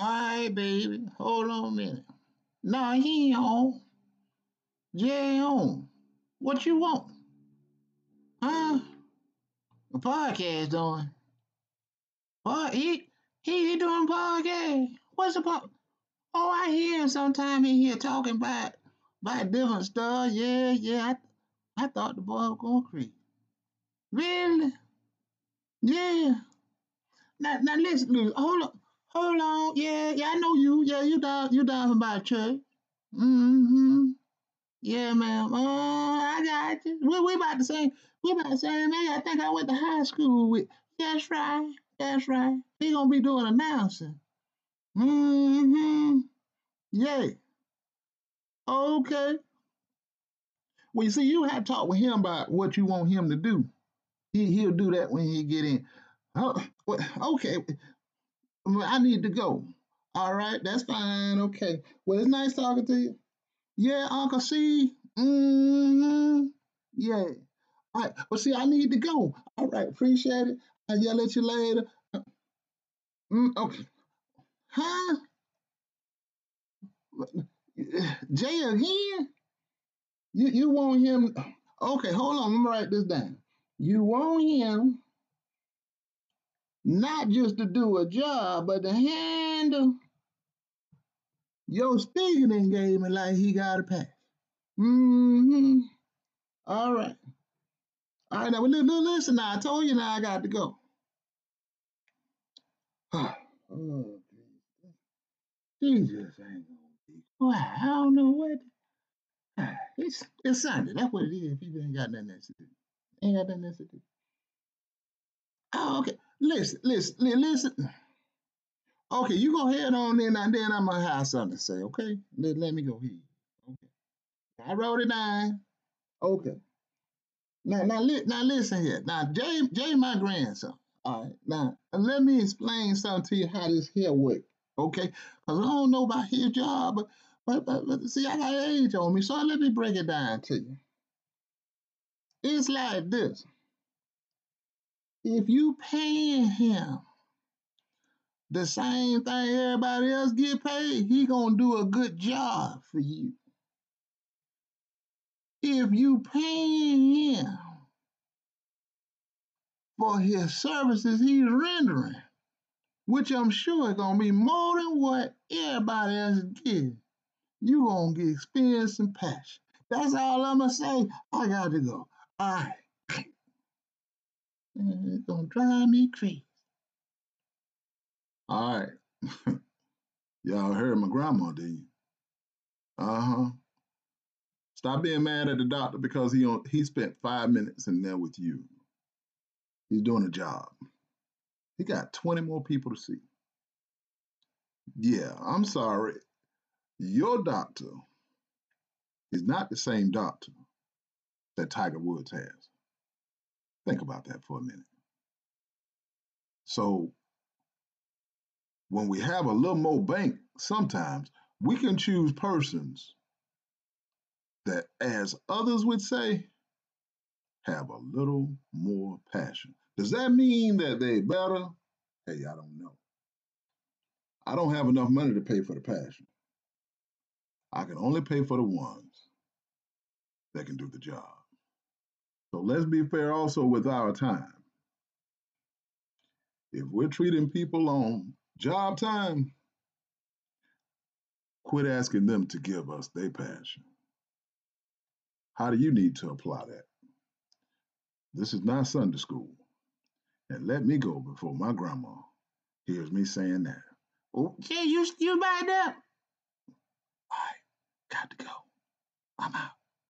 All right, baby. Hold on a minute. No, he ain't home. Jay ain't home. What you want? Huh? A podcast doing. What? He, he, he doing podcast? What's the po- Oh, I hear him sometime He here talking about, about different stuff. Yeah, yeah. I, I thought the boy was going crazy. Really? Yeah. Now, now listen, hold on, hold on. Yeah, yeah, I know you. Yeah, you down, you down from by church. Mm-hmm. Yeah, ma'am. Oh, I got you. We, we about the same. We about the same age. I think I went to high school with. That's right. That's right. He gonna be doing announcing. Mm-hmm. Yeah. Okay. Well, you see, you have to talk with him about what you want him to do. He he'll do that when he get in. Oh, okay. I need to go. All right, that's fine. Okay. Well, it's nice talking to you. Yeah, Uncle C. Mm-hmm. Yeah. All right. Well, see, I need to go. All right. Appreciate it. I'll yell at you later. Mm, okay. Huh? Jay again? You you want him? Okay, hold on. Let me write this down. You want him not just to do a job, but to handle your speaking engagement like he got a pass. Mm-hmm. All right. All right, now li- listen now. I told you now I got to go. oh, Jesus ain't gonna be quiet. I don't know what. It's it's Sunday. That's what it is. People ain't got nothing else to do. Ain't got nothing else to do. Oh, okay. Listen, listen, listen. Okay, you go ahead on in and then I'm gonna have something to say, okay? Let, let me go here. Okay. I wrote it down. Okay. Now now li- now listen here. Now Jay Jay my grandson. All right. Now let me explain something to you how this here work. Okay? Because I don't know about his job, but, but, but, but see, I got age on me, so let me break it down to you. It's like this. If you paying him the same thing everybody else get paid, he gonna do a good job for you. If you paying him for his services he's rendering, which I'm sure is gonna be more than what everybody else get, you gonna get experience and passion. That's all I'm gonna say. I got to go. All right. Gonna drive me crazy. All right. Y'all heard my grandma, did you? Uh-huh. Stop being mad at the doctor because he on, he spent five minutes in there with you. He's doing a job. He got 20 more people to see. Yeah, I'm sorry. Your doctor is not the same doctor that Tiger Woods has. Think about that for a minute. So when we have a little more bank, sometimes we can choose persons that, as others would say, have a little more passion. Does that mean that they better? Hey, I don't know. I don't have enough money to pay for the passion. I can only pay for the ones that can do the job. So let's be fair also with our time. If we're treating people on job time, quit asking them to give us their passion. How do you need to apply that? This is not Sunday school. And let me go before my grandma hears me saying that. Oh, okay, you you back there? I got to go. I'm out.